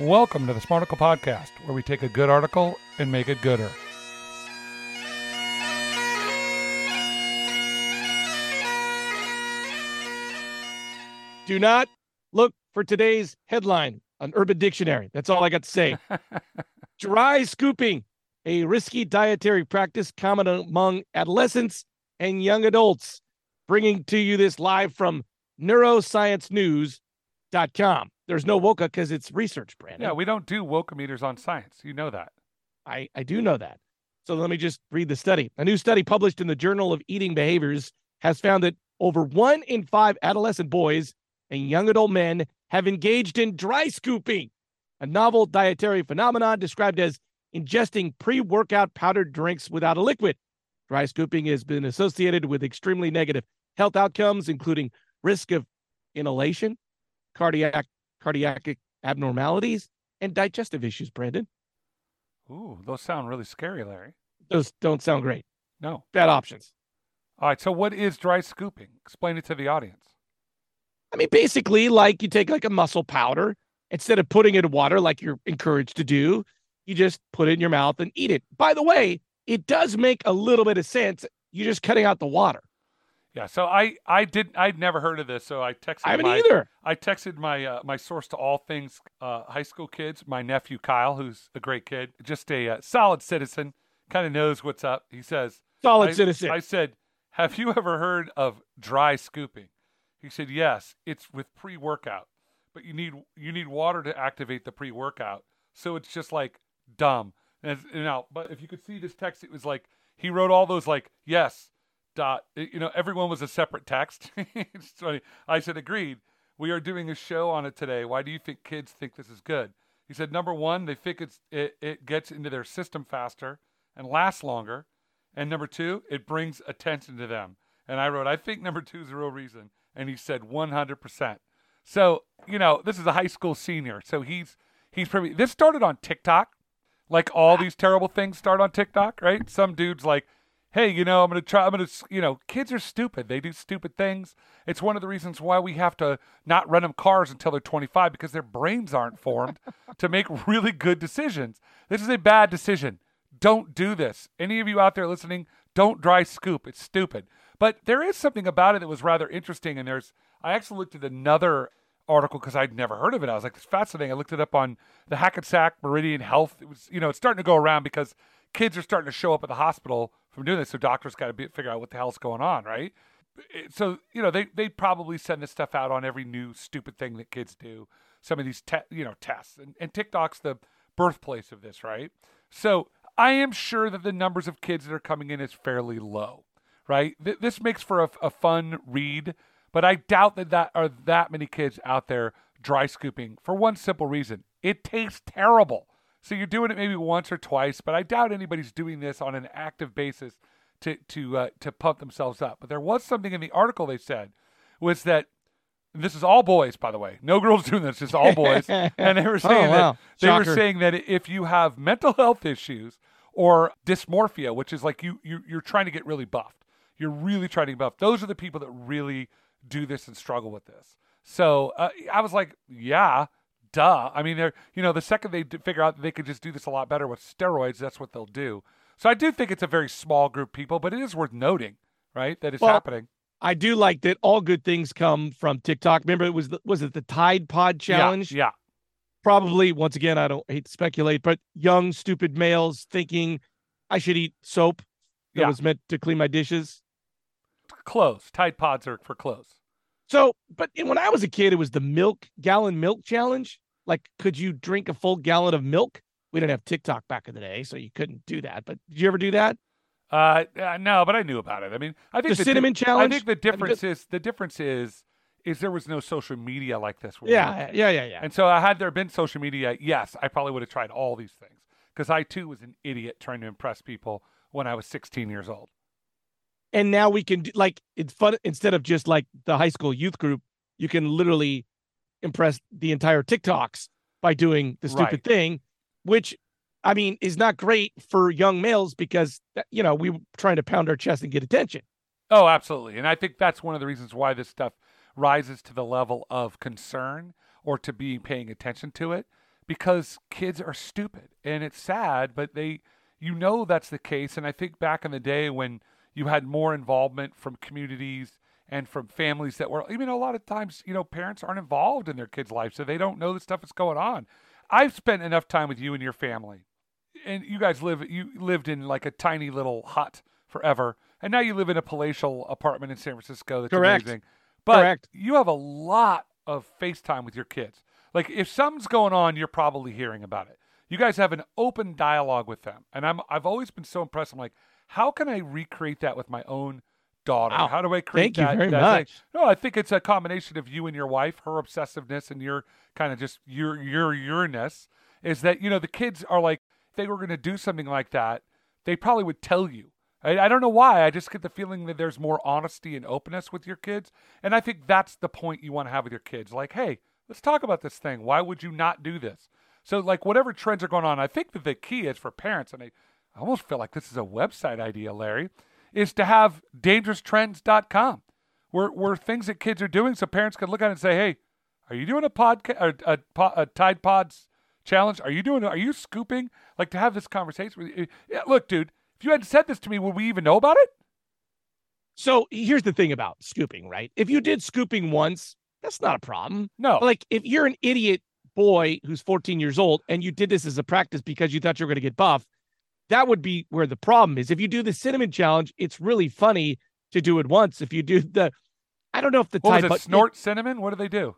Welcome to the Smarticle Podcast, where we take a good article and make it gooder. Do not look for today's headline on Urban Dictionary. That's all I got to say. Dry scooping, a risky dietary practice common among adolescents and young adults. Bringing to you this live from neurosciencenews.com. There's no Woka because it's research, Brandon. Yeah, we don't do woka meters on science. You know that. I, I do know that. So let me just read the study. A new study published in the Journal of Eating Behaviors has found that over one in five adolescent boys and young adult men have engaged in dry scooping, a novel dietary phenomenon described as ingesting pre workout powdered drinks without a liquid. Dry scooping has been associated with extremely negative health outcomes, including risk of inhalation, cardiac cardiac abnormalities, and digestive issues, Brandon. Ooh, those sound really scary, Larry. Those don't sound great. No. Bad options. All right. So, what is dry scooping? Explain it to the audience. I mean, basically, like you take like a muscle powder, instead of putting it in water like you're encouraged to do, you just put it in your mouth and eat it. By the way, it does make a little bit of sense. You're just cutting out the water. Yeah, so I I did I'd never heard of this, so I texted. I haven't my, either. I texted my uh, my source to all things uh, high school kids, my nephew Kyle, who's a great kid, just a uh, solid citizen, kind of knows what's up. He says, Solid I, citizen. I said, "Have you ever heard of dry scooping?" He said, "Yes, it's with pre-workout, but you need you need water to activate the pre-workout, so it's just like dumb." And, you know, but if you could see this text, it was like he wrote all those like yes dot you know everyone was a separate text. It's funny. I said agreed. We are doing a show on it today. Why do you think kids think this is good? He said number one they think it's it, it gets into their system faster and lasts longer. And number two it brings attention to them. And i wrote i think number two is the real reason. And he said 100% so you know this is a high school senior. So he's he's probably this started on tiktok. Like all these terrible things start on tiktok right? Some dude's like hey, you know, I'm going to try, I'm going to, you know, kids are stupid. They do stupid things. It's one of the reasons why we have to not rent them cars until they're 25 because their brains aren't formed to make really good decisions. This is a bad decision. Don't do this. Any of you out there listening, don't dry scoop. It's stupid. But there is something about it that was rather interesting. And there's, I actually looked at another article because I'd never heard of it. I was like, it's fascinating. I looked it up on the Hackensack Meridian Health. It was, you know, it's starting to go around because kids are starting to show up at the hospital from doing this. So doctors got to figure out what the hell's going on, right? So you know they they probably send this stuff out on every new stupid thing that kids do. Some of these te- you know tests and, and TikTok's the birthplace of this, right? So I am sure that the numbers of kids that are coming in is fairly low, right? Th- this makes for a, a fun read, but I doubt that that are that many kids out there dry scooping for one simple reason: it tastes terrible. So you're doing it maybe once or twice, but I doubt anybody's doing this on an active basis to to uh, to pump themselves up. But there was something in the article they said was that this is all boys, by the way. No girls doing this, just all boys. and they were saying Oh, wow. that they were saying that if you have mental health issues or dysmorphia, which is like you, you you're trying to get really buffed, you're really trying to get buffed. Those are the people that really do this and struggle with this. So uh, I was like, yeah, duh. I mean, they're you know the second they figure out they could just do this a lot better with steroids, that's what they'll do. So I do think it's a very small group of people, but it is worth noting, right, that it's Well, happening. I do like that all good things come from TikTok. Remember, it was the, was it the Tide Pod challenge? Yeah, yeah. Probably once again, I don't hate to speculate, but young stupid males thinking I should eat soap that Yeah. was meant to clean my dishes. Clothes. Tide Pods are for clothes. So, but when I was a kid, it was the milk gallon milk challenge. Like, could you drink a full gallon of milk? We didn't have TikTok back in the day, so you couldn't do that. But did you ever do that? Uh, uh, no, but I knew about it. I mean, I think The di- cinnamon challenge? I think the Have you difference is the difference is is there was no social media like this. Yeah, yeah, yeah, yeah. And so, uh, had there been social media, yes, I probably would have tried all these things because I too was an idiot trying to impress people when I was 16 years old. and now we can do like it's fun instead of just like the high school youth group you can literally impress the entire tiktoks by doing the stupid Right. thing which i mean is not great for young males because you know we were trying to pound our chest and get attention Oh, absolutely. And I think that's one of the reasons why this stuff rises to the level of concern or to be paying attention to it because kids are stupid and it's sad, but they, you know, that's the case. And I think back in the day when you had more involvement from communities and from families that were, know, a lot of times, you know, parents aren't involved in their kids' life, so they don't know the stuff that's going on. I've spent enough time with you and your family, and you guys live, you lived in like a tiny little hut forever, and now you live in a palatial apartment in San Francisco. That's Correct. amazing. But Correct. you have a lot of FaceTime with your kids. Like if something's going on, you're probably hearing about it. You guys have an open dialogue with them, and I'm I've always been so impressed. I'm like, how can I recreate that with my own daughter? Wow. How do I create Thank you that? very that much. thing? No, I think it's a combination of you and your wife, her obsessiveness and your kind of just your your yourness. Is that you know the kids are like if they were going to do something like that, they probably would tell you. I, I don't know why. I just get the feeling that there's more honesty and openness with your kids, and I think that's the point you want to have with your kids. Like, hey, let's talk about this thing. Why would you not do this? So, like, whatever trends are going on, I think that the key is for parents, and I, I almost feel like this is a website idea, Larry, is to have dangeroustrends.com, where where things that kids are doing, so parents can look at it and say, hey, are you doing a podcast, a, a, a Tide Pods challenge? Are you doing? Are you scooping? Like to have this conversation with you. Yeah, look, dude, if you hadn't said this to me, would we even know about it? So here's the thing about scooping, right? If you did scooping once, that's not a problem. No. But like if you're an idiot boy who's 14 years old and you did this as a practice because you thought you were going to get buff, that would be where the problem is. If you do the cinnamon challenge, it's really funny to do it once. If you do the, I don't know if the what was it? Snort cinnamon? What do they do?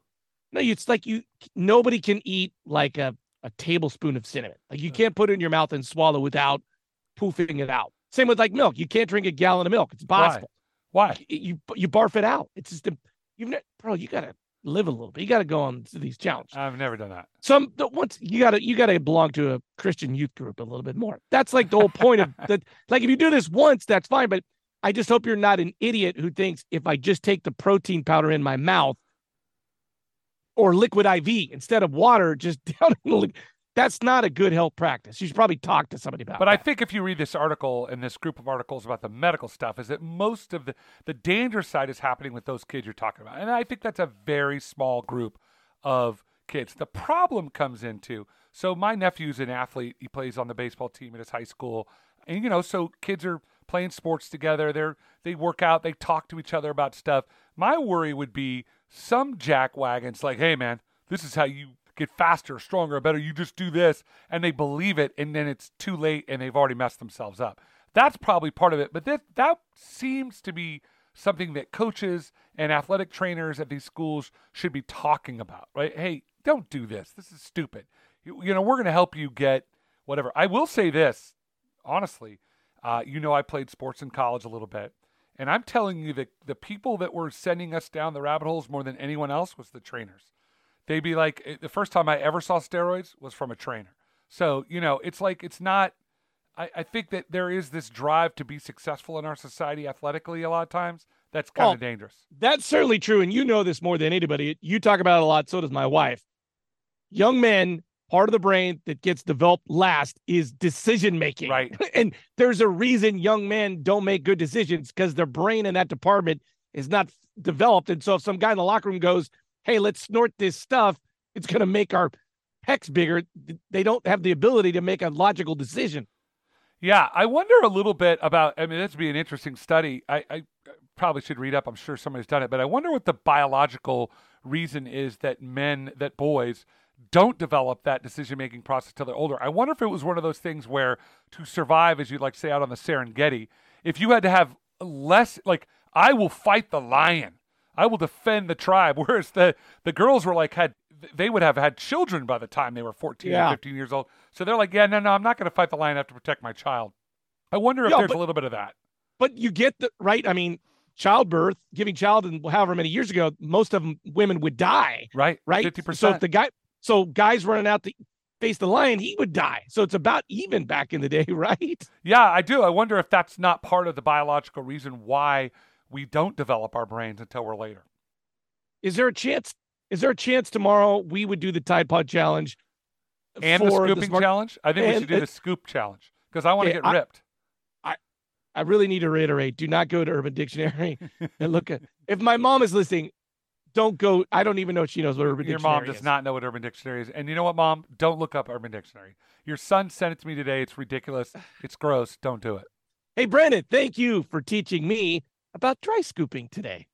No, it's like you nobody can eat like a, a tablespoon of cinnamon. Like you can't put it in your mouth and swallow without poofing it out. Same with like milk. You can't drink a gallon of milk. It's impossible. Why? You you barf it out. It's just a, you've bro. You gotta live a little bit. You gotta go on to these challenges. I've never done that. Some once you gotta you gotta belong to a Christian youth group a little bit more. That's like the whole point of that. Like if you do this once, that's fine. But I just hope you're not an idiot who thinks if I just take the protein powder in my mouth or liquid IV instead of water, just down in the li- that's not a good health practice. You should probably talk to somebody about it. But I think if you read this article and this group of articles about the medical stuff, is that most of the the danger side is happening with those kids you're talking about, and I think that's a very small group of kids. The problem comes into so my nephew's an athlete. He plays on the baseball team at his high school, and you know, so kids are playing sports together. They're they work out. They talk to each other about stuff. My worry would be some jackwagons like, hey man, this is how you get faster, stronger, better. You just do this, and they believe it, and then it's too late, and they've already messed themselves up. That's probably part of it. But that that seems to be something that coaches and athletic trainers at these schools should be talking about, right? Hey, don't do this. This is stupid. You, you know, we're going to help you get whatever. I will say this, honestly. Uh, you know, I played sports in college a little bit. And I'm telling you that the people that were sending us down the rabbit holes more than anyone else was the trainers. They'd be like, eh, the first time I ever saw steroids was from a trainer. So, you know, it's like, it's not, I, I think that there is this drive to be successful in our society athletically a lot of times. That's kind Well, of dangerous. That's certainly true. And you know this more than anybody. You talk about it a lot. So does my wife. Young men, part of the brain that gets developed last is decision making. Right. and there's a reason young men don't make good decisions because their brain in that department is not developed. And so if some guy in the locker room goes, Hey, let's snort this stuff, it's going to make our pecs bigger. They don't have the ability to make a logical decision. Yeah, I wonder a little bit about. I mean, this would be an interesting study. I, I probably should read up. I'm sure somebody's done it, but I wonder what the biological reason is that men, that boys, don't develop that decision making process till they're older. I wonder if it was one of those things where to survive, as you'd like say out on the Serengeti, if you had to have less, like I will fight the lion, I will defend the tribe, whereas the the girls were like had they would have had children by the time they were 14 Yeah. or 15 years old. So they're like, yeah, no, no, I'm not going to fight the lion. I have to protect my child. I wonder if Yeah, there's but- a little bit of that. but you get the right. I mean, childbirth, giving child, and however many years ago, most of them women would die. Right? right? 50%. So if the guy, so guys running out to face the lion, he would die. So it's about even back in the day, right? yeah, I do. I wonder if that's not part of the biological reason why we don't develop our brains until we're later. Is there a chance? Is there a chance tomorrow we would do the Tide Pod challenge And the scooping smart- challenge? I think we should do it- the scoop challenge because I want to Okay, get I- ripped. I really need to reiterate: do not go to Urban Dictionary and look at. If my mom is listening, don't go. I don't even know if she knows what Urban. Your Dictionary mom does is. not know what Urban Dictionary is. And you know what, mom? Don't look up Urban Dictionary. Your son sent it to me today. It's ridiculous. It's gross. Don't do it. Hey, Brandon, thank you for teaching me about dry scooping today.